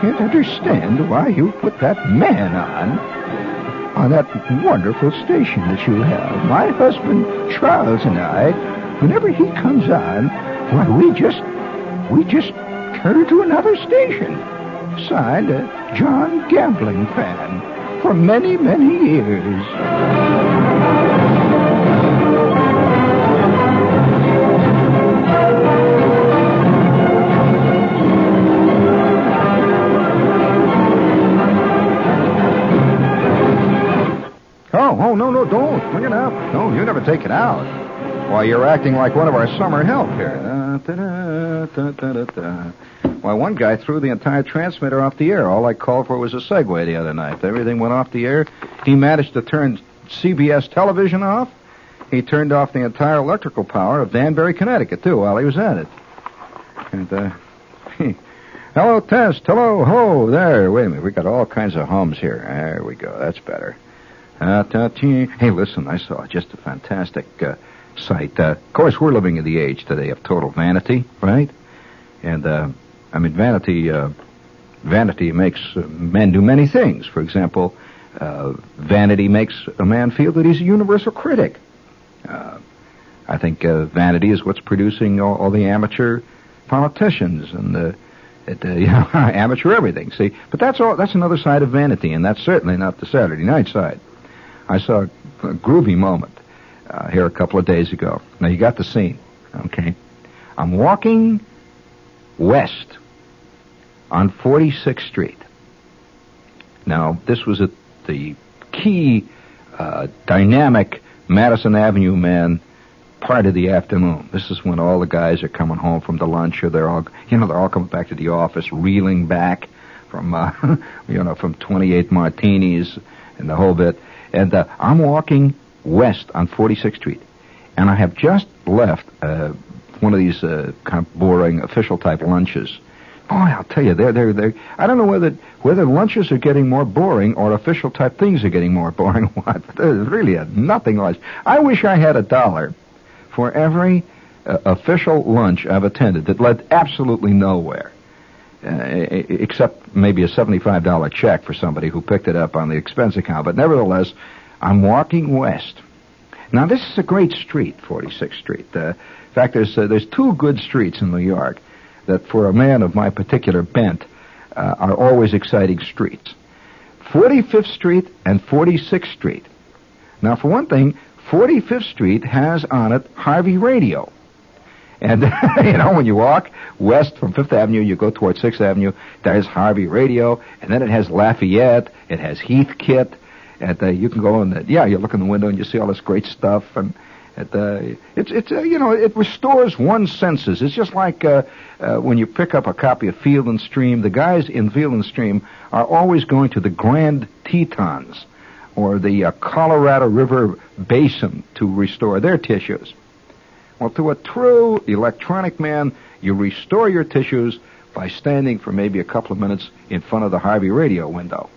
can't understand why you put that man on, on that wonderful station that you have. My husband, Charles, and I, whenever he comes on, why, we just, we just turn to another station. Signed, uh, John Gambling Fan, for many, many years. No, don't. Bring it out. No, you never take it out. Why, you're acting like one of our summer help here. Why, one guy threw the entire transmitter off the air. All I called for was a segue the other night. Everything went off the air. He managed to turn CBS television off. He turned off the entire electrical power of Danbury, Connecticut, too, while he was at it. And, uh, hello, test. Hello, ho, There. Wait a minute. We got all kinds of hums here. There we go. That's better. Hey, listen, I saw just a fantastic uh, sight. Uh, of course, we're living in the age today of total vanity, right? And uh, I mean, vanity. Uh, vanity makes uh, men do many things. For example, uh, vanity makes a man feel that he's a universal critic. I think vanity is what's producing all, all the amateur politicians and the you know, amateur everything. See, but that's all. That's another side of vanity, and that's certainly not the Saturday night side. I saw a, a groovy moment uh, here a couple of days ago. Now you got the scene, okay? I'm walking west on 46th Street. Now this was at the key uh, dynamic Madison Avenue man part of the afternoon. This is when all the guys are coming home from the lunch, or they're all, you know, they're all coming back to the office, reeling back from, uh, you know, from 28 martinis and the whole bit. And uh, I'm walking west on 46th Street, and I have just left uh, one of these uh, kind of boring official type lunches. Boy, I'll tell you, they're they're they're. I don't know whether whether lunches are getting more boring or official type things are getting more boring. What? There's really a nothing like. I wish I had a dollar for every uh, official lunch I've attended that led absolutely nowhere. Uh, except maybe a $75 check for somebody who picked it up on the expense account. But nevertheless, I'm walking west. Now, this is a great street, 46th Street. Uh, in fact, there's, uh, there's two good streets in New York that, for a man of my particular bent, uh, are always exciting streets. 45th Street and 46th Street. Now, for one thing, 45th Street has on it Harvey Radio. And, you know, when you walk west from Fifth Avenue, you go towards Sixth Avenue, there's Harvey Radio, and then it has Lafayette, it has Heathkit, and uh, you can go and, uh, yeah, you look in the window and you see all this great stuff, and it, uh, it's, it's, uh, you know, it restores one's senses. It's just like uh, uh, when you pick up a copy of Field and Stream, the guys in Field and Stream are always going to the Grand Tetons or the uh, Colorado River Basin to restore their tissues. Well, to a true electronic man, you restore your tissues by standing for maybe a couple of minutes in front of the Harvey radio window.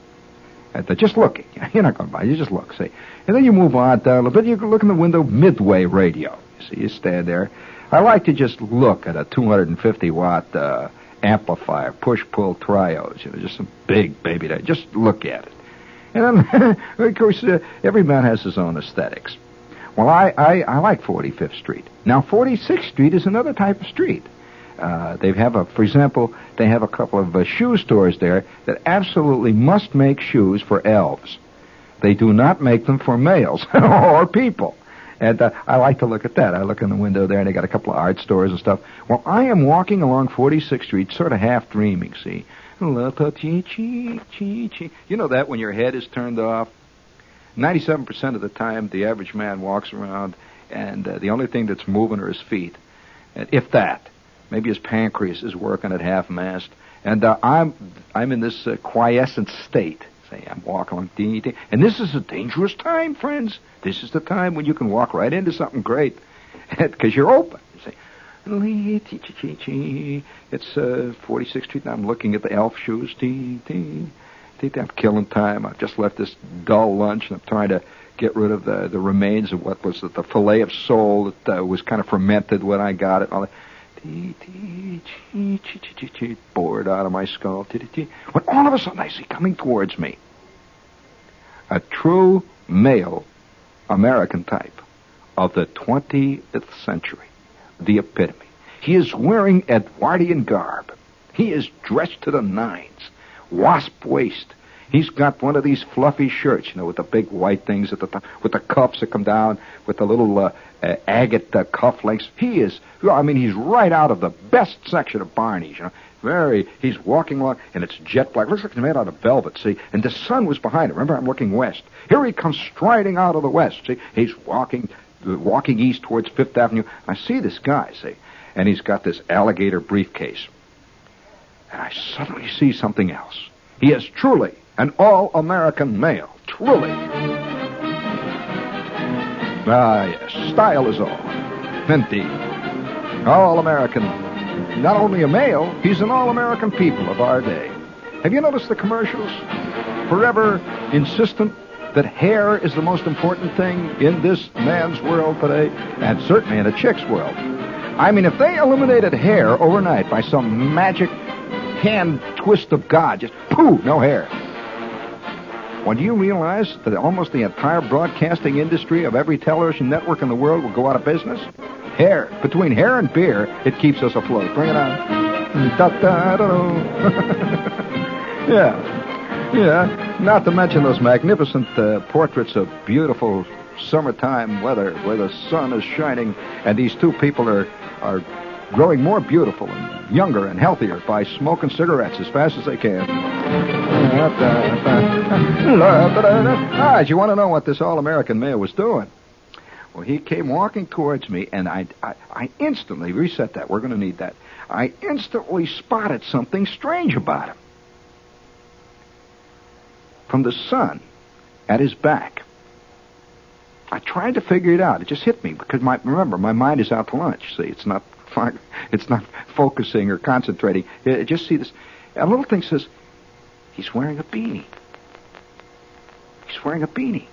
At the, just looking. You're not going to buy. You just look, see. And then you move on down a little bit. You look in the window, Midway radio. You see, you stand there. I like to just look at a 250 watt uh, amplifier, push pull triodes. You know, just some big baby. Just look at it. And then, of course, uh, every man has his own aesthetics. Well, I, I, I like 45th Street. Now, 46th Street is another type of street. Uh, they have a, for example, they have a couple of uh, shoe stores there that absolutely must make shoes for elves. They do not make them for males or people. And uh, I like to look at that. I look in the window there, and they got a couple of art stores and stuff. Well, I am walking along 46th Street, sort of half dreaming. See, you know that when your head is turned off 97% of the time, the average man walks around, and uh, the only thing that's moving are his feet, if that. Maybe his pancreas is working at half mast, and uh, I'm I'm in this uh, quiescent state. Say I'm walking along, ding, ding, and this is a dangerous time, friends. This is the time when you can walk right into something great, because you're open. Say, it's uh, 46th Street, and I'm looking at the elf shoes. Ding, ding think I'm killing time. I've just left this dull lunch, and I'm trying to get rid of the the remains of what was the, the fillet of sole that uh, was kind of fermented when I got it. All that. Bored out of my skull. When all of a sudden I see coming towards me a true male American type of the 20th century, the epitome. He is wearing Edwardian garb. He is dressed to the nines, wasp waist. He's got one of these fluffy shirts, you know, with the big white things at the top, with the cuffs that come down, with the little uh, uh, agate uh, cufflinks. He is, I mean, he's right out of the best section of Barney's, you know. Very, he's walking along, and it's jet black. Looks like it's made out of velvet, see? And the sun was behind him. Remember, I'm looking west. Here he comes striding out of the west, see? He's walking, uh, walking east towards Fifth Avenue. I see this guy, see? And he's got this alligator briefcase. And I suddenly see something else. He is truly an all-American male. Truly. Ah, yes. Style is all. Indeed. All-American. Not only a male, he's an all-American people of our day. Have you noticed the commercials? Forever insistent that hair is the most important thing in this man's world today, and certainly in a chick's world. I mean, if they eliminated hair overnight by some magic hand twist of God, just pooh, no hair. Well, do you realize that almost the entire broadcasting industry of every television network in the world will go out of business? Hair. Between hair and beer, it keeps us afloat. Bring it on. Yeah. Yeah. Not to mention those magnificent uh, portraits of beautiful summertime weather where the sun is shining and these two people are, are growing more beautiful and younger and healthier by smoking cigarettes as fast as they can. Ah, you want to know what this all-American male was doing? Well, he came walking towards me, and I, I, I instantly reset that. We're going to need that. I instantly spotted something strange about him. From the sun at his back, I tried to figure it out. It just hit me because my remember my mind is out to lunch. See, it's not it's not focusing or concentrating. Just see this. A little thing says he's wearing a beanie. He's wearing a beanie.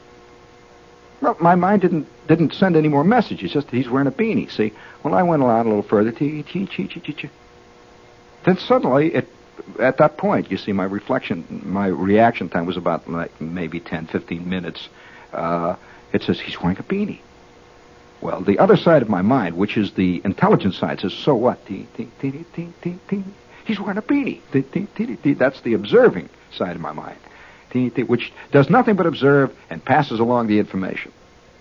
Well, my mind didn't didn't send any more messages. Just he's wearing a beanie. See. Well, I went on a little further. Then suddenly, it at that point, you see, my reflection, my reaction time was about like maybe 10, 15 minutes. Uh, it says he's wearing a beanie. Well, the other side of my mind, which is the intelligence side, says, so what? He's wearing a beanie. That's the observing side of my mind, which does nothing but observe and passes along the information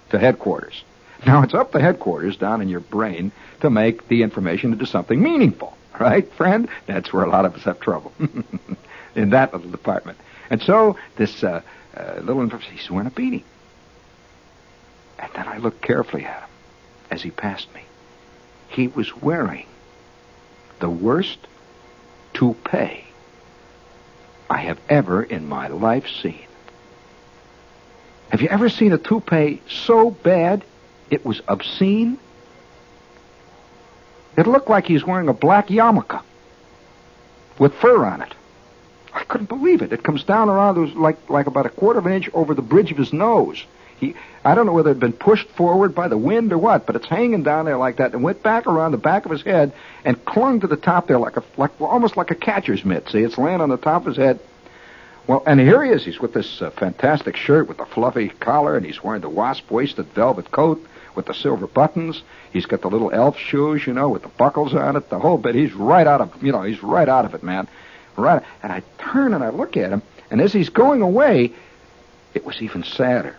to headquarters. Now, it's up to headquarters down in your brain to make the information into something meaningful, right, friend? That's where a lot of us have trouble in that little department. And so, this uh, uh, little information, he's wearing a beanie. And then I look carefully at him as he passed me. He was wearing the worst toupee I have ever in my life seen. Have you ever seen a toupee so bad it was obscene? It looked like he was wearing a black yarmulke with fur on it. I couldn't believe it. It comes down around like like about a quarter of an inch over the bridge of his nose. He, I don't know whether it had been pushed forward by the wind or what, but it's hanging down there like that and went back around the back of his head and clung to the top there like a, like almost like a catcher's mitt. See, it's laying on the top of his head. Well, and here he is. He's with this uh, fantastic shirt with the fluffy collar, and he's wearing the wasp-waisted velvet coat with the silver buttons. He's got the little elf shoes, you know, with the buckles on it, the whole bit. He's right out of, you know, he's right out of it, man. Right. And I turn and I look at him, and as he's going away, it was even sadder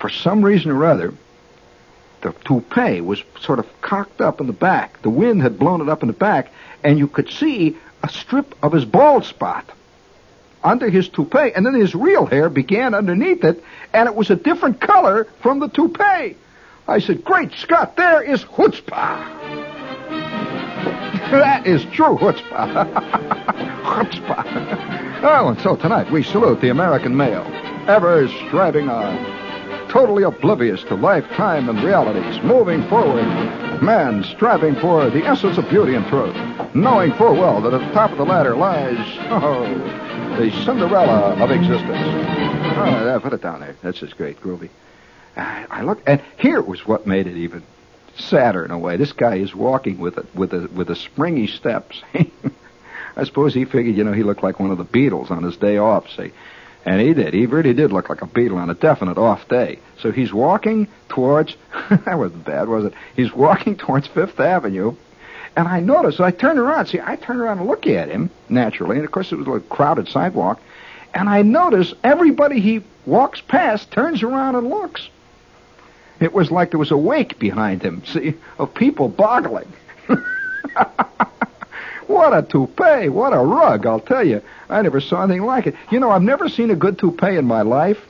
for some reason or other, the toupee was sort of cocked up in the back. The wind had blown it up in the back, and you could see a strip of his bald spot under his toupee, and then his real hair began underneath it, and it was a different color from the toupee. I said, Great Scott, there is chutzpah. that is true chutzpah. chutzpah. oh, and so tonight we salute the American male, ever striving on totally oblivious to life, time, and realities, moving forward. Man striving for the essence of beauty and truth, knowing full well that at the top of the ladder lies, oh, the Cinderella of existence. Oh, put it down there. That's just great, groovy. I, look, and here was what made it even sadder in a way. This guy is walking with a with a with a springy steps. I suppose he figured, you know, he looked like one of the Beatles on his day off, see. And he did. He really did look like a beetle on a definite off day. So he's walking towards, that wasn't bad, was it? He's walking towards Fifth Avenue. And I noticed, I turned around. See, I turned around and looked at him, naturally. And of course, it was a crowded sidewalk. And I noticed everybody he walks past turns around and looks. It was like there was a wake behind him, see, of people boggling. what a toupee! What a rug! I'll tell you, I never saw anything like it. You know, I've never seen a good toupee in my life.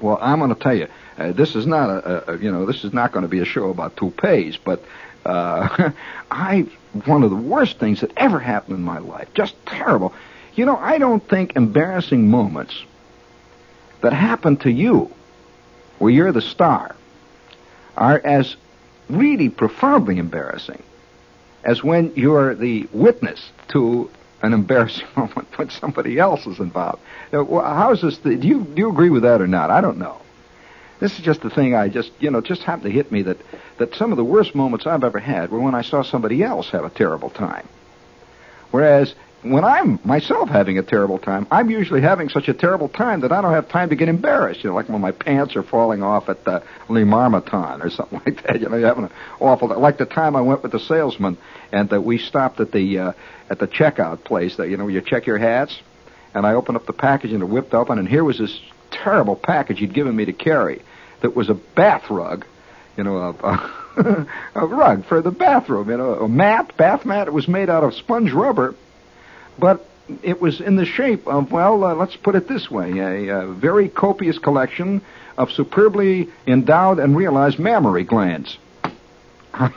Well, I'm going to tell you, uh, this is not a, a, you know, this is not going to be a show about toupees, but uh, I one of the worst things that ever happened in my life, just terrible. You know, I don't think embarrassing moments that happen to you, where you're the star, are as really profoundly embarrassing as when you're the witness to an embarrassing moment when somebody else is involved. Now, how is this? The, do you do you agree with that or not? I don't know. This is just the thing I just you know just happened to hit me that that some of the worst moments I've ever had were when I saw somebody else have a terrible time. Whereas when I'm myself having a terrible time, I'm usually having such a terrible time that I don't have time to get embarrassed. You know, like when my pants are falling off at the Le Marmaton or something like that. You know, you're having an awful. Like the time I went with the salesman and that we stopped at the uh, at the checkout place. That you know, you check your hats, and I opened up the package and it whipped open, and here was this terrible package he'd given me to carry. That was a bath rug, you know, a, a, a rug for the bathroom. You know, a mat, bath mat. It was made out of sponge rubber but it was in the shape of, well, uh, let's put it this way, a, a, very copious collection of superbly endowed and realized mammary glands.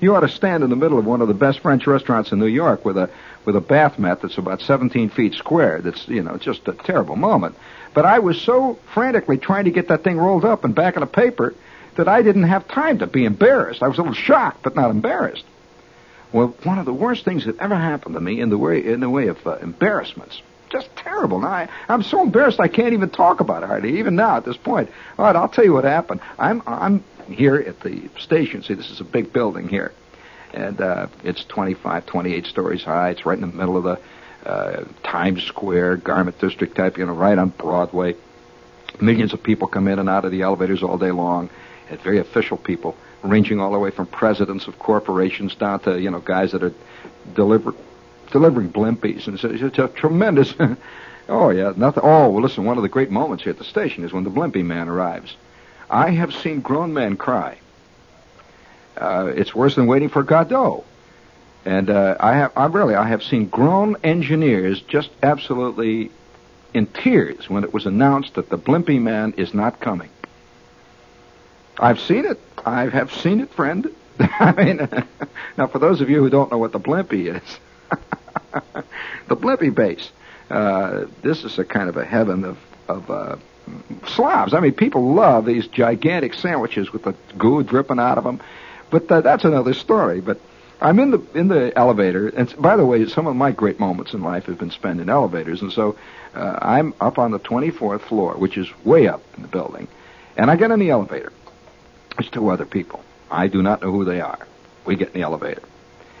you ought to stand in the middle of one of the best French restaurants in New York with a with a bath mat that's about 17 feet square. That's you know just a terrible moment. But I was so frantically trying to get that thing rolled up and back in a paper that I didn't have time to be embarrassed. I was a little shocked, but not embarrassed. Well, one of the worst things that ever happened to me in the way in the way of uh, embarrassments. Just terrible. Now I, I'm so embarrassed I can't even talk about it hardly, even now at this point. All right, I'll tell you what happened. I'm I'm here at the station. See, this is a big building here, and uh, it's 25, 28 stories high. It's right in the middle of the uh, Times Square garment district type. You know, right on Broadway. Millions of people come in and out of the elevators all day long. And very official people ranging all the way from presidents of corporations down to you know guys that are deliver, delivering blimpies, and it's, it's a tremendous. oh yeah, nothing. Oh well, listen. One of the great moments here at the station is when the blimpie man arrives. I have seen grown men cry. Uh, it's worse than waiting for Godot. And uh, I have, I really, I have seen grown engineers just absolutely in tears when it was announced that the Blimpie man is not coming. I've seen it. I have seen it, friend. I mean, now for those of you who don't know what the Blimpie is, the Blimpie base. Uh, this is a kind of a heaven of of uh, slobs. I mean, people love these gigantic sandwiches with the goo dripping out of them, but uh, that's another story. But I'm in the in the elevator, and by the way, some of my great moments in life have been spent in elevators, and so uh, I'm up on the 24th floor, which is way up in the building, and I get in the elevator. It's two other people. I do not know who they are. We get in the elevator.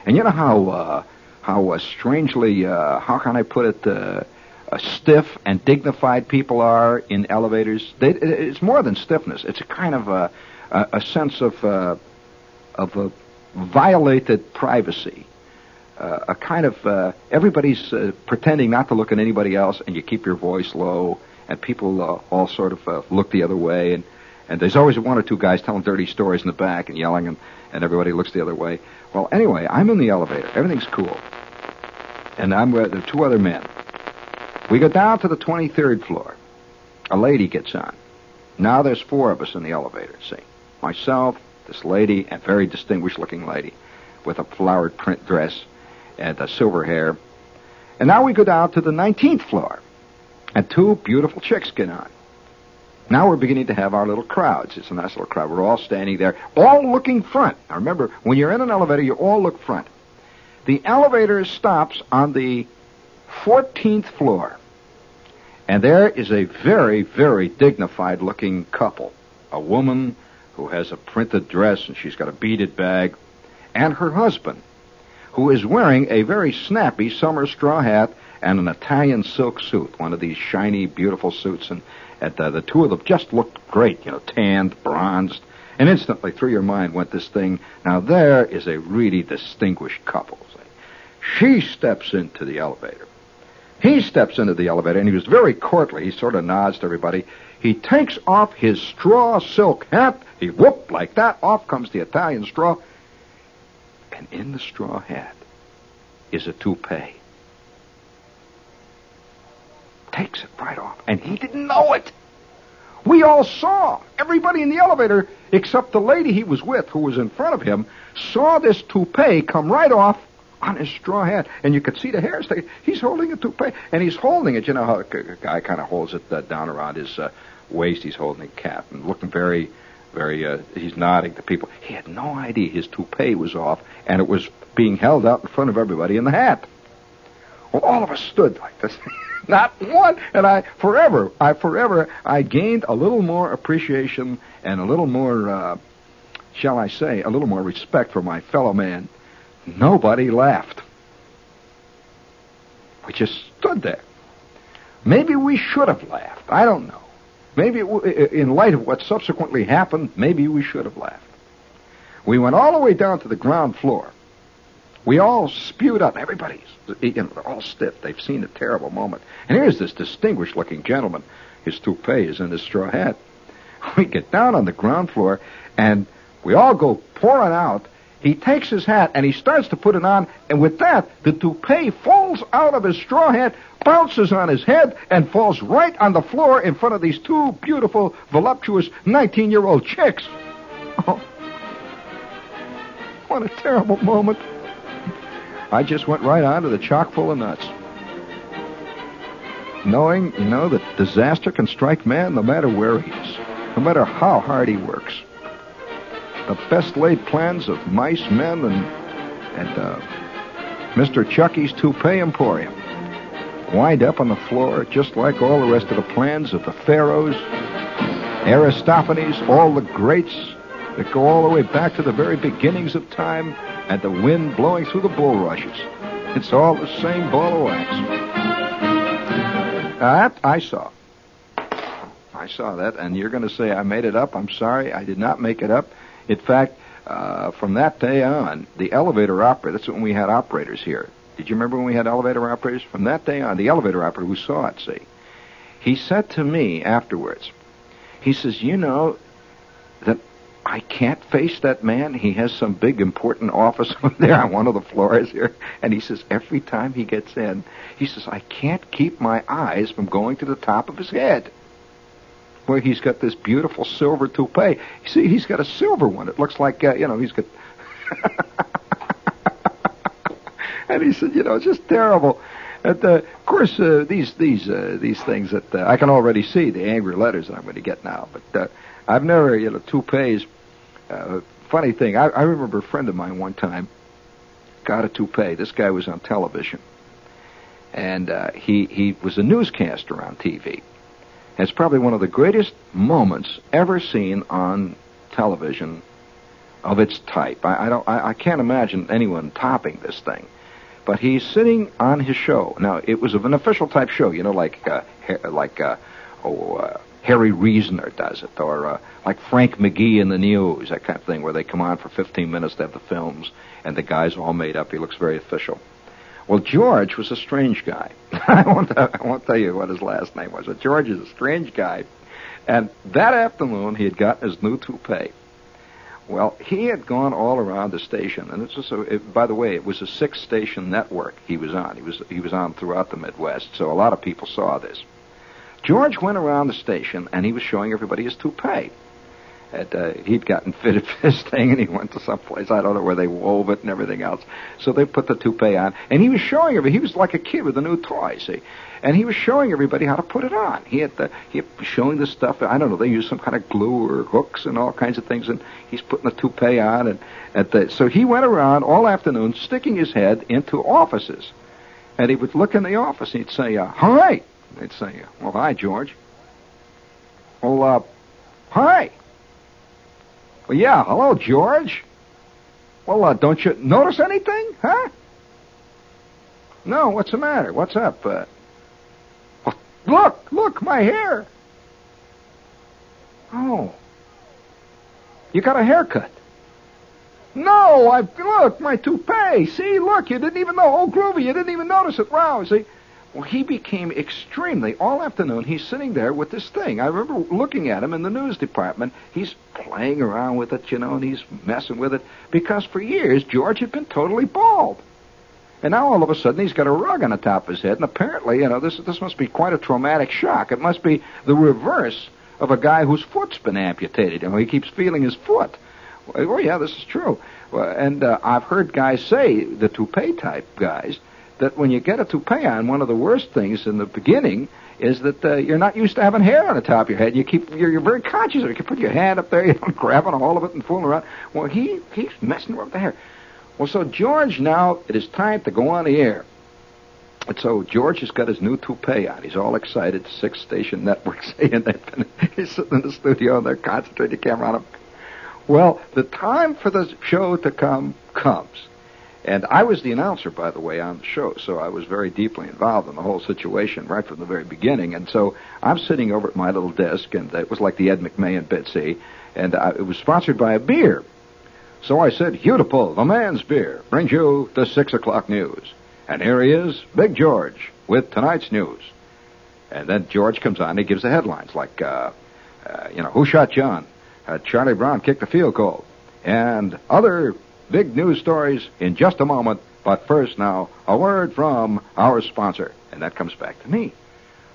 And you know how, uh, how uh, strangely, uh, how can I put it, uh, uh, stiff and dignified people are in elevators? They, it's more than stiffness. It's a kind of a, a, a sense of, uh, of a violated privacy. Uh, a kind of uh, everybody's uh, pretending not to look at anybody else, and you keep your voice low, and people uh, all sort of uh, look the other way, and and there's always one or two guys telling dirty stories in the back and yelling, and, and everybody looks the other way. Well, anyway, I'm in the elevator. Everything's cool. And I'm with two other men. We go down to the 23rd floor. A lady gets on. Now there's four of us in the elevator, see. Myself, this lady, a very distinguished looking lady with a flowered print dress and uh, silver hair. And now we go down to the 19th floor. And two beautiful chicks get on. Now we're beginning to have our little crowds. It's a nice little crowd. We're all standing there, all looking front. Now remember, when you're in an elevator, you all look front. The elevator stops on the 14th floor. And there is a very, very dignified looking couple. A woman who has a printed dress and she's got a beaded bag, and her husband, who is wearing a very snappy summer straw hat and an Italian silk suit, one of these shiny, beautiful suits. And, and uh, the two of them just looked great, you know, tanned, bronzed. And instantly through your mind went this thing. Now there is a really distinguished couple. She steps into the elevator. He steps into the elevator, and he was very courtly. He sort of nods to everybody. He takes off his straw silk hat. He whoop like that. Off comes the Italian straw. And in the straw hat is a toupee. Takes it right off. And he didn't know it. We all saw. Everybody in the elevator, except the lady he was with, who was in front of him, saw this toupee come right off on his straw hat, and you could see the hair sticking. He's holding a toupee, and he's holding it. You know how a guy kind of holds it uh, down around his uh, waist. He's holding a cap and looking very, very. Uh, he's nodding to people. He had no idea his toupee was off, and it was being held out in front of everybody in the hat. Well, all of us stood like this. Not one, and I forever, I forever, I gained a little more appreciation and a little more, uh, shall I say, a little more respect for my fellow man Nobody laughed. We just stood there. Maybe we should have laughed. I don't know. Maybe in light of what subsequently happened, maybe we should have laughed. We went all the way down to the ground floor. We all spewed up. Everybody's you know, they're all stiff. They've seen a terrible moment. And here's this distinguished looking gentleman. His toupee is in his straw hat. We get down on the ground floor and we all go pouring out he takes his hat and he starts to put it on, and with that, the toupee falls out of his straw hat, bounces on his head, and falls right on the floor in front of these two beautiful, voluptuous 19 year old chicks. Oh, what a terrible moment. I just went right on to the chock full of nuts. Knowing, you know, that disaster can strike man no matter where he is, no matter how hard he works the best laid plans of mice, men, and and uh, Mr. Chucky's Toupee Emporium wind up on the floor just like all the rest of the plans of the pharaohs, Aristophanes, all the greats that go all the way back to the very beginnings of time and the wind blowing through the bulrushes. It's all the same ball of wax. That I saw. I saw that, and you're going to say I made it up. I'm sorry, I did not make it up. In fact, uh, from that day on, the elevator operator, that's when we had operators here. Did you remember when we had elevator operators? From that day on, the elevator operator who saw it, see, he said to me afterwards, he says, you know, that I can't face that man. He has some big important office over there on one of the floors here. And he says, every time he gets in, he says, I can't keep my eyes from going to the top of his head where he's got this beautiful silver toupee. See, he's got a silver one. It looks like, uh, you know, he's got. and he said, you know, it's just terrible. And, uh, of course, uh, these these uh, these things that uh, I can already see the angry letters that I'm going to get now. But uh, I've never, you know, toupees. Uh, funny thing, I, I remember a friend of mine one time got a toupee. This guy was on television, and uh, he he was a newscaster on TV. It's probably one of the greatest moments ever seen on television of its type. I, I don't. I, I, can't imagine anyone topping this thing. But he's sitting on his show. Now it was of an official type show, you know, like uh, like uh, oh uh, Harry Reasoner does it, or uh, like Frank McGee in the news, that kind of thing, where they come on for 15 minutes to have the films, and the guy's all made up. He looks very official. Well, George was a strange guy. I, won't, I won't tell you what his last name was, but George is a strange guy. And that afternoon, he had gotten his new toupee. Well, he had gone all around the station, and it's just a, it, by the way, it was a six-station network he was on. He was he was on throughout the Midwest, so a lot of people saw this. George went around the station, and he was showing everybody his toupee at, uh, he'd gotten fitted for this thing, and he went to some place I don't know where they wove it and everything else. So they put the toupee on, and he was showing everybody. He was like a kid with a new toy, see, and he was showing everybody how to put it on. He had the he was showing the stuff. I don't know. They use some kind of glue or hooks and all kinds of things, and he's putting the toupee on, and at the so he went around all afternoon sticking his head into offices, and he would look in the office and he'd say, uh, "Hi," they'd say, "Well, hi, George." Well, uh, hi. Well, yeah. Hello, George. Well, uh, don't you notice anything, huh? No. What's the matter? What's up? Uh, look, look, my hair. Oh. You got a haircut. No, I look my toupee. See, look, you didn't even know. Oh, Groovy, you didn't even notice it. Wow, see. Well, he became extremely all afternoon. He's sitting there with this thing. I remember looking at him in the news department. He's playing around with it, you know, and he's messing with it because for years George had been totally bald. And now all of a sudden he's got a rug on the top of his head, and apparently, you know, this this must be quite a traumatic shock. It must be the reverse of a guy whose foot's been amputated, and he keeps feeling his foot. Oh yeah, this is true. And uh, I've heard guys say the toupee type guys that when you get a toupee on, one of the worst things in the beginning is that uh, you're not used to having hair on the top of your head. You keep you're, you're very conscious of it. You can put your hand up there, you know, grabbing a hold of it and fooling around. Well, he he's messing with the hair. Well, so George now it is time to go on the air. And so George has got his new toupee on. He's all excited. Six station network saying that he's sitting in the studio and they're concentrating the camera on him. Well, the time for the show to come comes. And I was the announcer, by the way, on the show, so I was very deeply involved in the whole situation right from the very beginning. And so I'm sitting over at my little desk, and it was like the Ed McMahon bit, and I, it was sponsored by a beer. So I said, Hutipul, the man's beer, brings you the six o'clock news. And here he is, Big George, with tonight's news. And then George comes on, and he gives the headlines like, uh, uh, you know, who shot John? Uh, Charlie Brown kicked the field goal. And other big news stories in just a moment. But first, now, a word from our sponsor. And that comes back to me.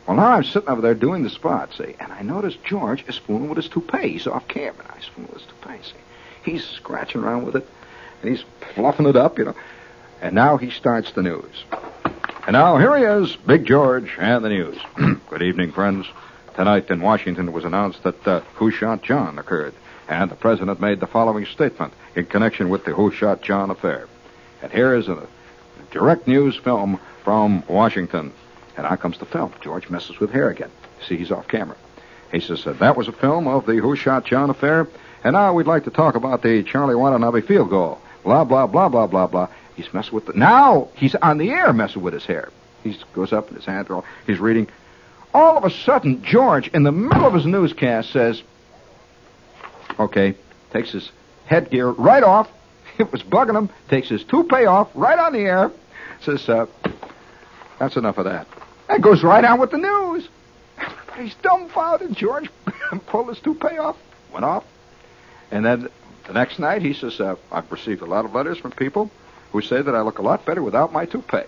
Well, now I'm sitting over there doing the spot, see, and I notice George is fooling with his toupee. He's off camera. He's fooling with his toupee, see. He's scratching around with it, and he's fluffing it up, you know. And now he starts the news. And now here he is, Big George, and the news. Good evening, friends. Tonight in Washington it was announced that uh, Who Shot John occurred, and the president made the following statement in connection with the Who Shot John affair. And here is a direct news film from Washington. And out comes the film. George messes with hair again. See, he's off camera. He says, uh, that was a film of the Who Shot John affair. And now we'd like to talk about the Charlie Watanabe field goal. Blah, blah, blah, blah, blah, blah. He's messing with the... Now he's on the air messing with his hair. He goes up in his hand, he's reading. All of a sudden, George, in the middle of his newscast, says, okay, takes his headgear right off. It was bugging him. Takes his toupee off right on the air. Says, uh, that's enough of that. And goes right on with the news. Everybody's dumbfounded. George pulled his toupee off, went off. And then the next night he says, uh, I've received a lot of letters from people who say that I look a lot better without my toupee.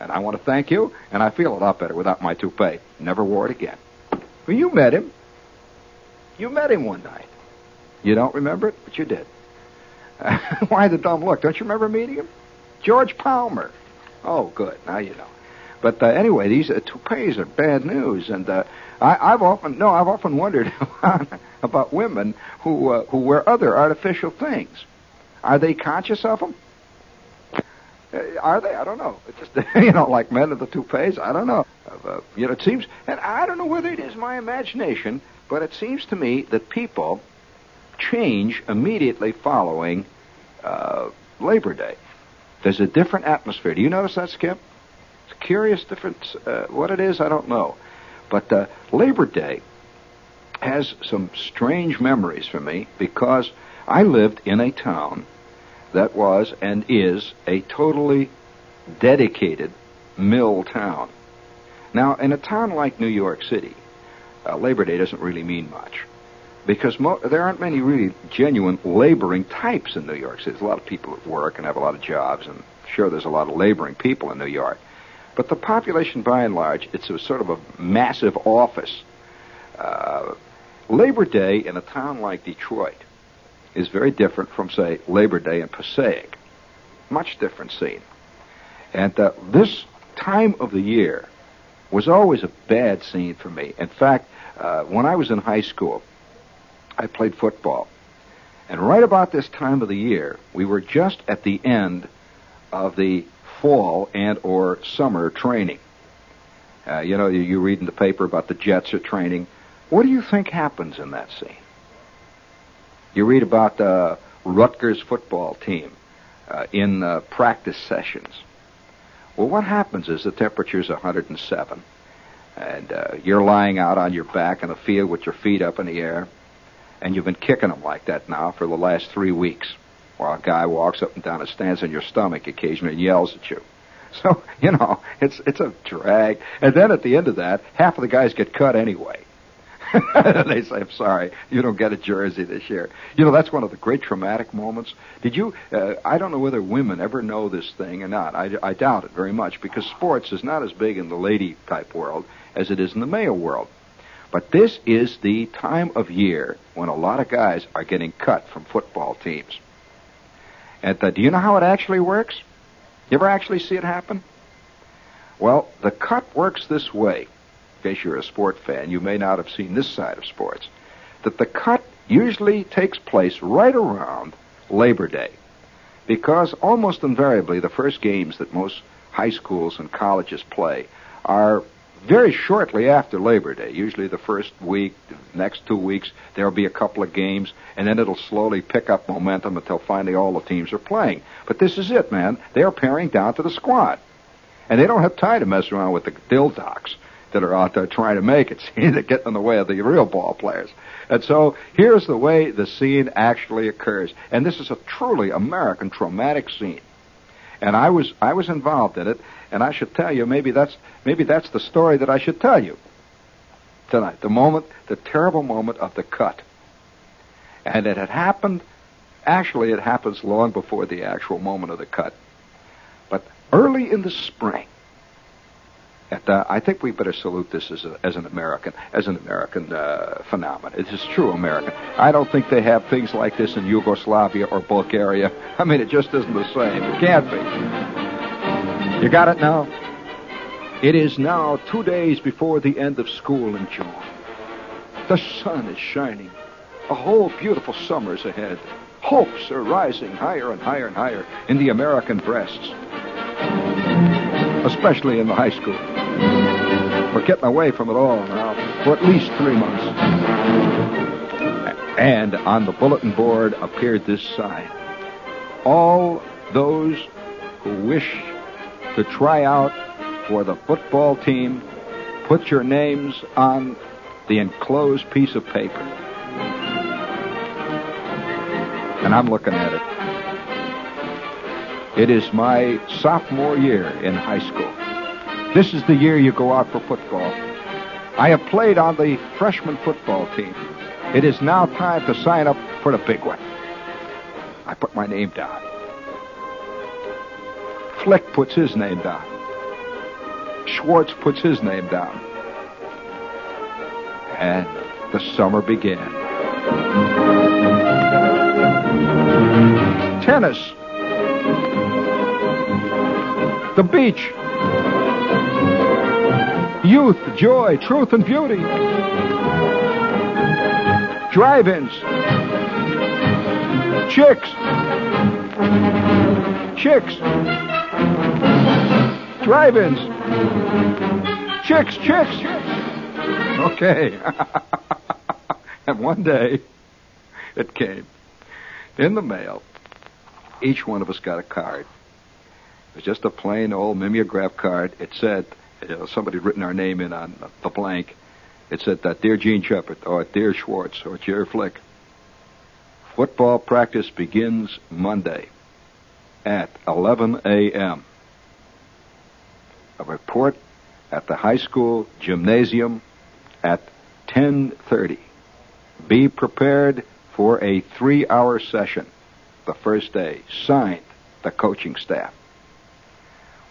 And I want to thank you, and I feel a lot better without my toupee. Never wore it again. Well, you met him. You met him one night. You don't remember it, but you did. Why the dumb look? Don't you remember meeting him? George Palmer. Oh, good. Now you know. But uh, anyway, these uh, toupees are bad news, and uh, I, have often no, I've often wondered about women who uh, who wear other artificial things. Are they conscious of them? Uh, are they? I don't know. It's just you know, like men with the toupees. I don't know. Uh, you know, it seems, and I don't know whether it is my imagination, but it seems to me that people change immediately following uh, Labor Day. There's a different atmosphere. Do you notice that, Skip? It's a curious difference. Uh, what it is, I don't know. But uh, Labor Day has some strange memories for me because I lived in a town that was and is a totally dedicated mill town. Now, in a town like New York City, uh, Labor Day doesn't really mean much because mo- there aren't many really genuine laboring types in New York City. There's a lot of people at work and have a lot of jobs, and sure, there's a lot of laboring people in New York. But the population, by and large, it's a sort of a massive office. Uh, Labor Day in a town like Detroit is very different from, say, Labor Day in Passaic. Much different scene. And uh, this time of the year was always a bad scene for me. In fact, uh, when I was in high school, I played football. And right about this time of the year, we were just at the end of the fall and or summer training. Uh, you know, you, read in the paper about the Jets are training. What do you think happens in that scene? You read about the Rutgers football team uh, in uh, practice sessions. Well, what happens is the temperature's 107, and uh, you're lying out on your back in the field with your feet up in the air, and you've been kicking them like that now for the last three weeks, while a guy walks up and down and stands on your stomach occasionally and yells at you. So, you know, it's it's a drag. And then at the end of that, half of the guys get cut anyway. they say, I'm sorry, you don't get a jersey this year. You know, that's one of the great traumatic moments. Did you, uh, I don't know whether women ever know this thing or not. I, I doubt it very much because sports is not as big in the lady type world as it is in the male world. But this is the time of year when a lot of guys are getting cut from football teams. And uh, do you know how it actually works? You ever actually see it happen? Well, the cut works this way In case you're a sport fan, you may not have seen this side of sports, that the cut usually takes place right around Labor Day. Because almost invariably, the first games that most high schools and colleges play are very shortly after Labor Day. Usually the first week, the next two weeks, there'll be a couple of games, and then it'll slowly pick up momentum until finally all the teams are playing. But this is it, man. They're paring down to the squad. And they don't have time to mess around with the dill docs that are out there trying to make it. See, that get in the way of the real ball players. And so here's the way the scene actually occurs. And this is a truly American traumatic scene. And I was I was involved in it, and I should tell you maybe that's maybe that's the story that I should tell you tonight. The moment, the terrible moment of the cut. And it had happened actually it happens long before the actual moment of the cut. But early in the spring, and, uh, I think we better salute this as, a, as an American, as an American uh, phenomenon. It is true American. I don't think they have things like this in Yugoslavia or Bulgaria. I mean, it just isn't the same. It can't be. You got it now? It is now two days before the end of school in June. The sun is shining. A whole beautiful summer is ahead. Hopes are rising higher and higher and higher in the American breasts, especially in the high school. We're getting away from it all now for at least three months. And on the bulletin board appeared this sign. All those who wish to try out for the football team, put your names on the enclosed piece of paper. And I'm looking at it. It is my sophomore year in high school. This is the year you go out for football. I have played on the freshman football team. It is now time to sign up for the big one. I put my name down. Flick puts his name down. Schwartz puts his name down. And the summer began. Tennis. The beach youth, joy, truth, and beauty. Drive-ins. Chicks. Chicks. Drive-ins. Chicks, chicks, chicks. Okay. and one day, it came. In the mail, each one of us got a card. It was just a plain old mimeograph card. It said, know, somebody had written our name in on the blank. It said that, Dear Jean Shepherd, or Dear Schwartz, or Dear Flick. Football practice begins Monday at 11 a.m. A report at the high school gymnasium at 10:30. Be prepared for a 3-hour session the first day. Signed, the coaching staff.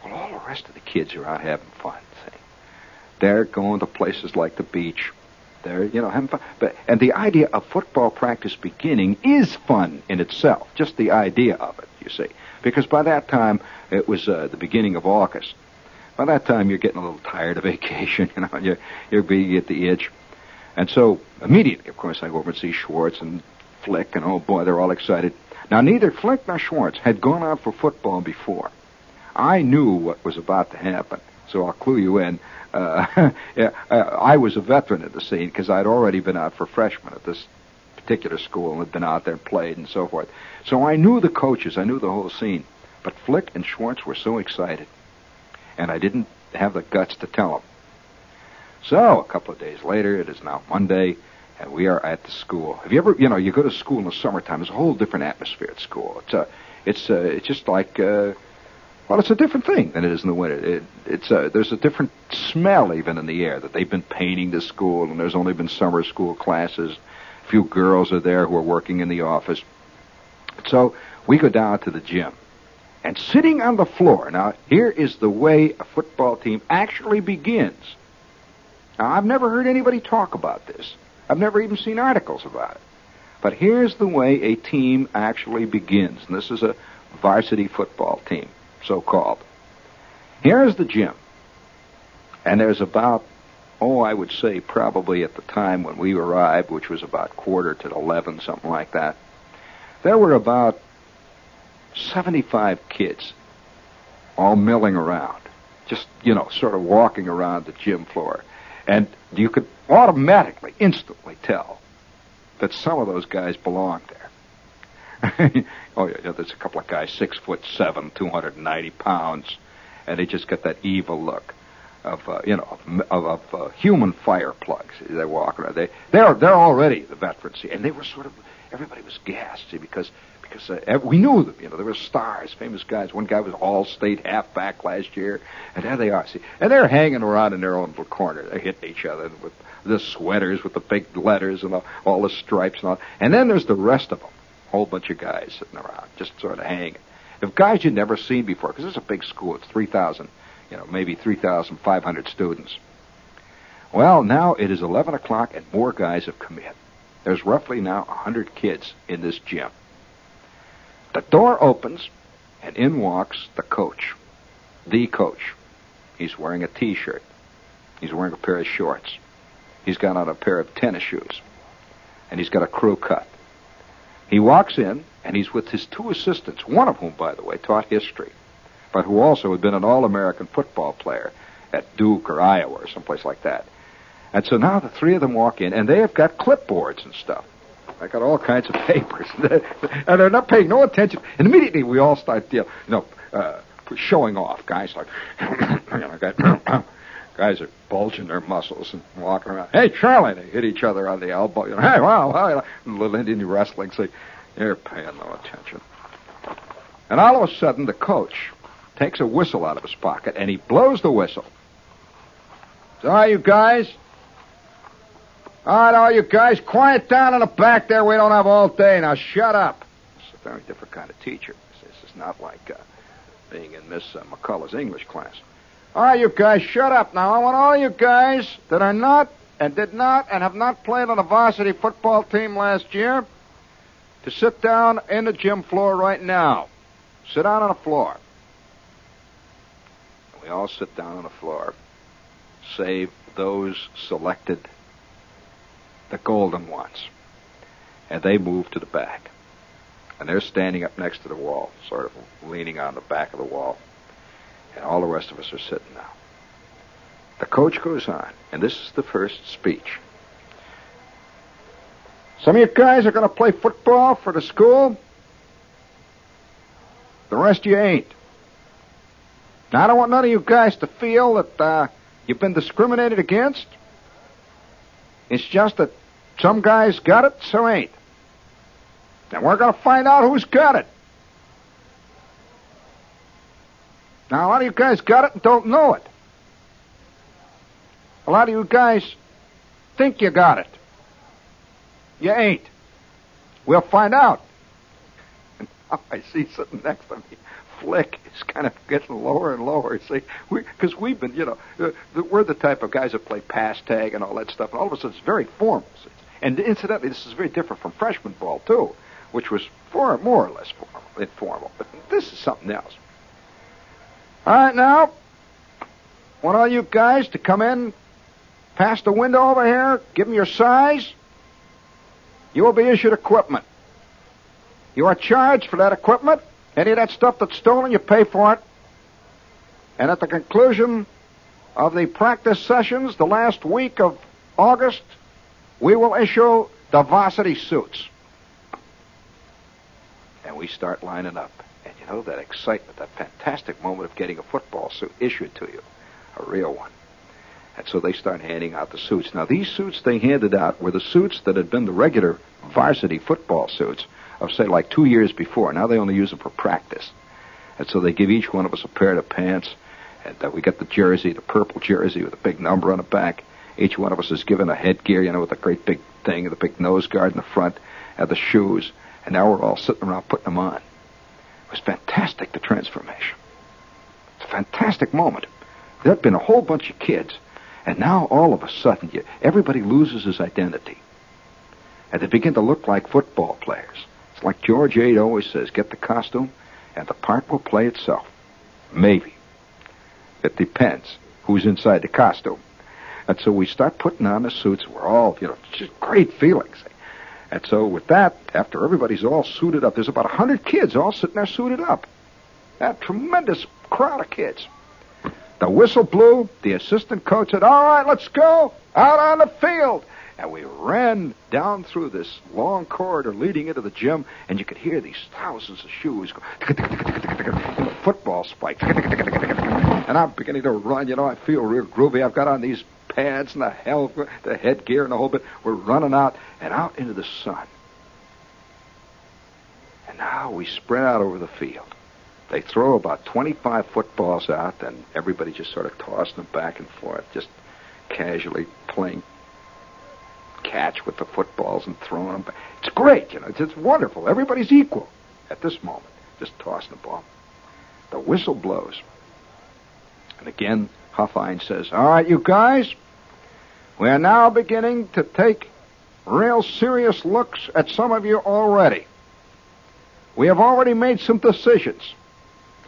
Well, all the rest of the kids are out having fun. See, they're going to places like the beach. They're, you know, having fun. But and the idea of football practice beginning is fun in itself. Just the idea of it, you see, because by that time it was uh, the beginning of August. By that time you're getting a little tired of vacation, you know, you're you're beginning at the itch. And so immediately, of course, I go over and see Schwartz and Flick, and oh boy, they're all excited. Now, neither Flick nor Schwartz had gone out for football before. I knew what was about to happen, so I'll clue you in. Uh, uh, I was a veteran at the scene because I'd already been out for freshmen at this particular school and had been out there and played and so forth. So I knew the coaches, I knew the whole scene. But Flick and Schwartz were so excited, and I didn't have the guts to tell them. So a couple of days later, it is now Monday, and we are at the school. Have you ever, you know, you go to school in the summertime? There's a whole different atmosphere at school. It's a, it's a, it's just like, uh, well, it's a different thing than it is in the winter. It, it's a, there's a different smell even in the air that they've been painting the school, and there's only been summer school classes. A few girls are there who are working in the office. So we go down to the gym. And sitting on the floor, now here is the way a football team actually begins. Now I've never heard anybody talk about this. I've never even seen articles about it. But here's the way a team actually begins. And this is a varsity football team, so called. Here's the gym. And there's about, oh, I would say probably at the time when we arrived, which was about quarter to 11, something like that, there were about 75 kids all milling around, just, you know, sort of walking around the gym floor. And you could automatically, instantly tell that some of those guys belonged there. oh, yeah, there's a couple of guys, six foot seven, 290 pounds, and they just got that evil look of, uh, you know, of, of uh, human fire plugs. They walk around. They, they're, they're already the veterans. See, and they were sort of, everybody was gassed, see, because because uh, we knew them. You know, there were stars, famous guys. One guy was all-state halfback last year, and there they are. See, and they're hanging around in their own little corner. They're hitting each other with the sweaters with the big letters and all, all the stripes and all. And then there's the rest of them, whole bunch of guys sitting around, just sort of hanging. If guys you'd never seen before, because it's a big school, it's three thousand, you know, maybe three thousand five hundred students. Well, now it is 11 o'clock and more guys have come in. There's roughly now 100 kids in this gym. The door opens, and in walks the coach. The coach. He's wearing a t-shirt. He's wearing a pair of shorts. He's got on a pair of tennis shoes. And he's got a crew cut. He walks in, and he's with his two assistants, one of whom, by the way, taught history, but who also had been an All-American football player at Duke or Iowa or someplace like that. And so now the three of them walk in, and they have got clipboards and stuff. I got all kinds of papers, and they're not paying no attention. And immediately we all start, you know, uh, showing off. Guys like, you know, guys, are bulging their muscles and walking around. Hey, Charlie! They hit each other on the elbow. You know, hey, wow, wow. Little Indian wrestling. See, they're paying no attention. And all of a sudden, the coach takes a whistle out of his pocket and he blows the whistle. All right, you guys, all right, all you guys, quiet down in the back there. We don't have all day. Now shut up. It's a very different kind of teacher. This is not like uh, being in Miss uh, McCullough's English class. All right, you guys, shut up now. I want all you guys that are not and did not and have not played on a varsity football team last year to sit down in the gym floor right now. Sit down on the floor. We all sit down on the floor, save those selected the golden ones. And they move to the back. And they're standing up next to the wall, sort of leaning on the back of the wall. And all the rest of us are sitting now. The coach goes on, and this is the first speech. Some of you guys are going to play football for the school. The rest of you ain't. Now, I don't want none of you guys to feel that uh, you've been discriminated against. It's just that some guys got it, some ain't. And we're going to find out who's got it. Now, a lot of you guys got it and don't know it. A lot of you guys think you got it. You ain't. We'll find out. And now I see sitting next to me, Flick is kind of getting lower and lower. See, because we, have been, you know, uh, we're the type of guys that play pass tag and all that stuff, and all of a sudden it's very formal. And incidentally, this is very different from freshman ball too, which was far more or less formal, informal. But this is something else. All right, now, want all you guys to come in past the window over here, give them your size. You will be issued equipment. You are charged for that equipment. Any of that stuff that's stolen, you pay for it. And at the conclusion of the practice sessions, the last week of August, we will issue the varsity suits. And we start lining up. You know that excitement, that fantastic moment of getting a football suit issued to you, a real one. And so they start handing out the suits. Now, these suits they handed out were the suits that had been the regular varsity football suits of, say, like two years before. Now they only use them for practice. And so they give each one of us a pair of pants, and uh, we get the jersey, the purple jersey with a big number on the back. Each one of us is given a headgear, you know, with a great big thing, the big nose guard in the front, and the shoes. And now we're all sitting around putting them on. It was fantastic, the transformation. It's a fantastic moment. There'd been a whole bunch of kids, and now all of a sudden, you, everybody loses his identity. And they begin to look like football players. It's like George Ade always says, get the costume, and the part will play itself. Maybe. It depends who's inside the costume. And so we start putting on the suits. We're all, you know, just great feelings. And so with that, after everybody's all suited up, there's about a hundred kids all sitting there suited up. That tremendous crowd of kids. The whistle blew. The assistant coach said, all right, let's go out on the field. And we ran down through this long corridor leading into the gym, and you could hear these thousands of shoes go, football spikes. And I'm beginning to run. You know, I feel real groovy. I've got on these pads and the hell, the headgear and the whole bit. We're running out and out into the sun. And now we spread out over the field. They throw about 25 footballs out, and everybody just sort of tossing them back and forth, just casually playing catch with the footballs and throwing them back. It's great, you know. It's, it's wonderful. Everybody's equal at this moment, just tossing the ball. The whistle blows. And again, Huffine says, All right, you guys, we are now beginning to take real serious looks at some of you already. We have already made some decisions.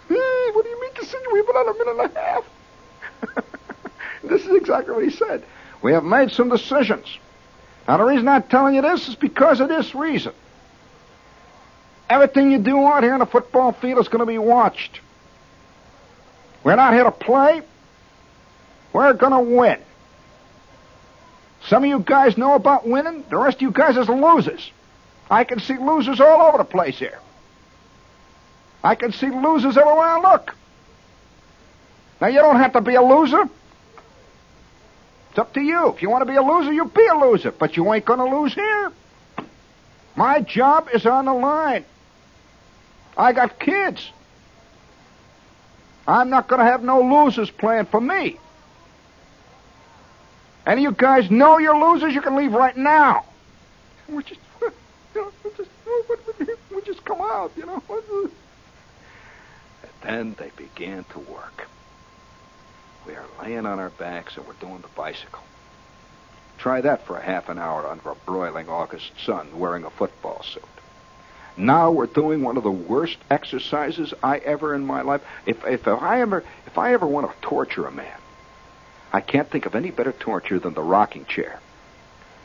Hey, what do you mean decision? We've been on a minute and a half. this is exactly what he said. We have made some decisions. Now, the reason I'm telling you this is because of this reason. Everything you do out here on the football field is going to be watched. We're not here to play. We're to win. Some of you guys know about winning. The rest of you guys is losers. I can see losers all over the place here. I can see losers everywhere I look. Now, you don't have to be a loser. It's up to you. If you want to be a loser, you be a loser. But you ain't going to lose here. My job is on the line. I got kids. I'm not going to have no losers playing for me. Any of you guys know you're losers? You can leave right now. We just, you know, we just, we just come out, you know. And then they began to work. We are laying on our backs and we're doing the bicycle. Try that for a half an hour under a broiling August sun wearing a football suit. Now we're doing one of the worst exercises I ever in my life. If, if I ever if I ever want to torture a man, I can't think of any better torture than the rocking chair.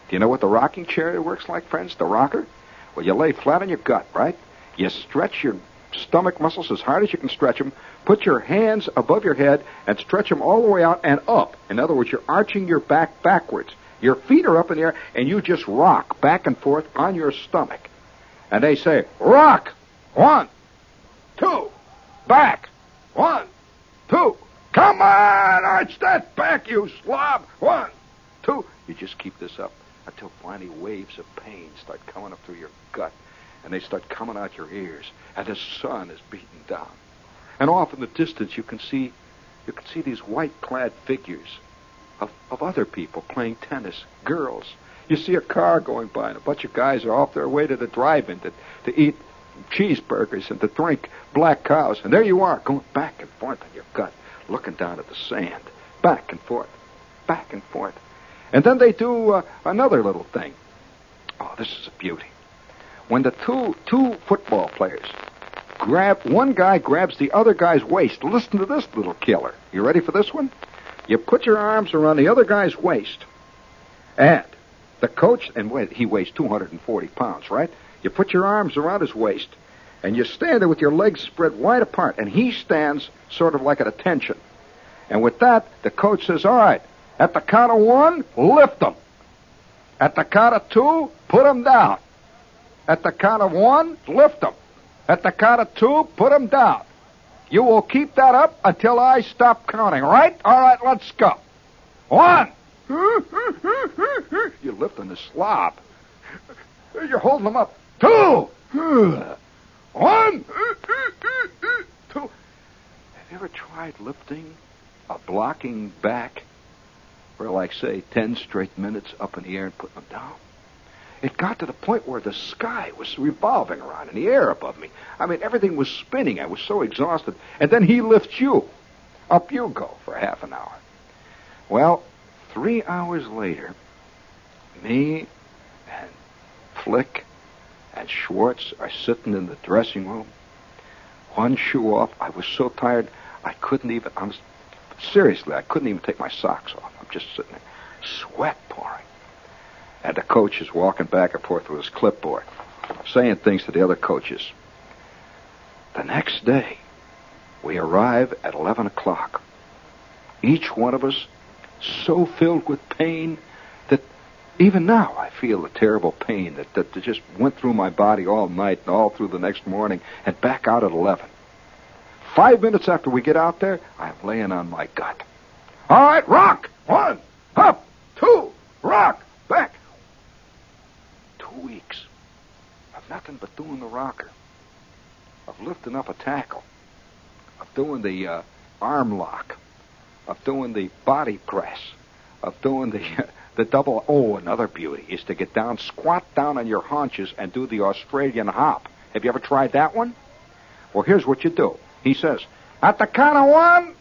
Do you know what the rocking chair works like, friends? The rocker? Well, you lay flat on your gut, right? You stretch your stomach muscles as hard as you can stretch them. Put your hands above your head and stretch them all the way out and up. In other words, you're arching your back backwards. Your feet are up in the air and you just rock back and forth on your stomach. And they say, rock! One, two, back! One, two. Come on! Arch that back, you slob! One, two. You just keep this up until finally waves of pain start coming up through your gut and they start coming out your ears, and the sun is beating down. And off in the distance you can see you can see these white clad figures of, of other people playing tennis, girls. You see a car going by and a bunch of guys are off their way to the drive in to, to eat cheeseburgers and to drink black cows. And there you are, going back and forth on your gut, looking down at the sand. Back and forth, back and forth. And then they do uh, another little thing. Oh, this is a beauty when the two two football players grab one guy grabs the other guy's waist. Listen to this little killer. You ready for this one? You put your arms around the other guy's waist, and the coach and wait, he weighs 240 pounds, right? You put your arms around his waist, and you stand there with your legs spread wide apart, and he stands sort of like at attention. And with that, the coach says, "All right, at the count of one, lift them." At the count of two, put them down. At the count of one, lift them. At the count of two, put them down. You will keep that up until I stop counting, right? All right, let's go. One. You're lifting the slop. You're holding them up. Two. One. Two. Have you ever tried lifting a blocking back for, like, say, ten straight minutes up in the air and putting them down? It got to the point where the sky was revolving around in the air above me. I mean, everything was spinning. I was so exhausted. And then he lifts you. Up you go for half an hour. Well, three hours later, me and Flick and Schwartz are sitting in the dressing room. One shoe off. I was so tired, I couldn't even, I'm, seriously, I couldn't even take my socks off. I'm just sitting there, sweat pouring. And the coach is walking back and forth with his clipboard, saying things to the other coaches. The next day, we arrive at 11 o'clock. Each one of us so filled with pain that even now I feel the terrible pain that, that just went through my body all night and all through the next morning and back out at 11. Five minutes after we get out there, I'm laying on my gut. All right, rock! One, up, two, rock, back two weeks of nothing but doing the rocker, of lifting up a tackle, of doing the uh, arm lock, of doing the body press, of doing the uh, the double. Oh, another beauty is to get down, squat down on your haunches, and do the Australian hop. Have you ever tried that one? Well, here's what you do. He says, at the count of one,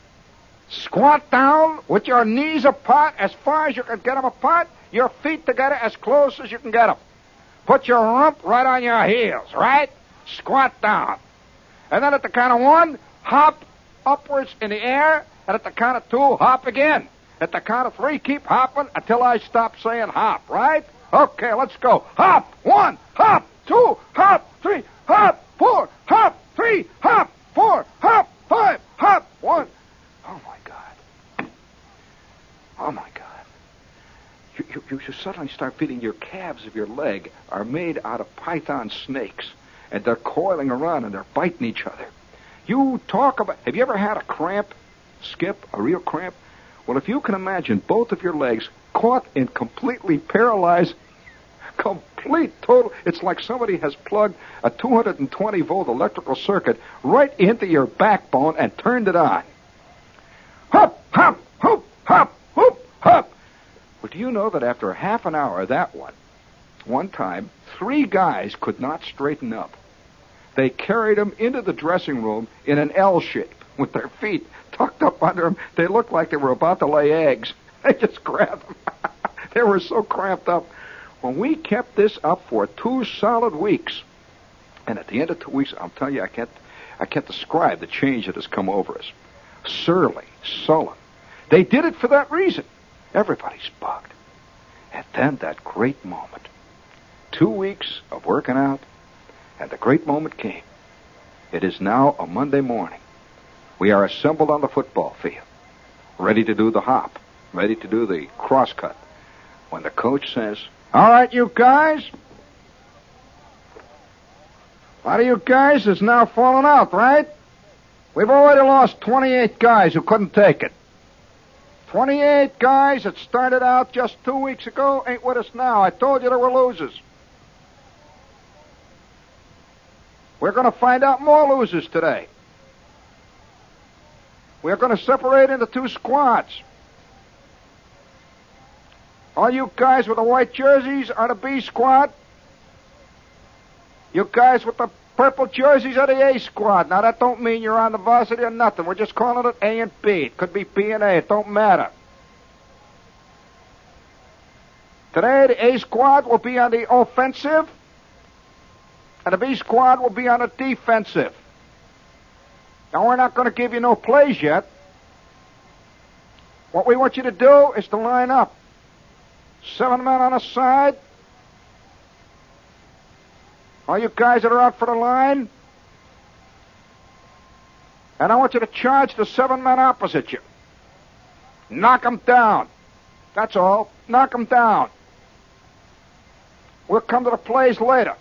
squat down with your knees apart as far as you can get them apart, your feet together as close as you can get them. Put your rump right on your heels, right? Squat down. And then at the count of one, hop upwards in the air. And at the count of two, hop again. At the count of three, keep hopping until I stop saying hop, right? Okay, let's go. Hop! One, hop! Two, hop! Three, hop! Four, hop! Three, hop! Four, hop! Five, hop! One. Oh, my God. Oh, my God you, you, you suddenly start feeling your calves of your leg are made out of python snakes, and they're coiling around and they're biting each other. You talk about. Have you ever had a cramp, Skip? A real cramp? Well, if you can imagine both of your legs caught in completely paralyzed, complete total. It's like somebody has plugged a 220 volt electrical circuit right into your backbone and turned it on. Hop, hop, hop, hop, hop, hop. But do you know that after half an hour that one, one time, three guys could not straighten up. They carried him into the dressing room in an L shape with their feet tucked up under them. They looked like they were about to lay eggs. I just grabbed them. they were so cramped up. When we kept this up for two solid weeks, and at the end of two weeks, I'll tell you, I can't, I can't describe the change that has come over us. Surly, sullen. They did it for that reason. Everybody's bugged. And then that great moment. Two weeks of working out, and the great moment came. It is now a Monday morning. We are assembled on the football field, ready to do the hop, ready to do the crosscut. When the coach says, All right, you guys. A lot of you guys is now falling out, right? We've already lost 28 guys who couldn't take it. 28 guys that started out just two weeks ago ain't with us now. I told you there were losers. We're going to find out more losers today. We're going to separate into two squads. All you guys with the white jerseys are the B squad. You guys with the Purple jerseys are the A squad. Now that don't mean you're on the varsity or nothing. We're just calling it A and B. It could be B and A. It don't matter. Today the A squad will be on the offensive, and the B squad will be on the defensive. Now we're not going to give you no plays yet. What we want you to do is to line up. Seven men on a side, all you guys that are out for the line, and I want you to charge the seven men opposite you. Knock them down. That's all. Knock them down. We'll come to the plays later.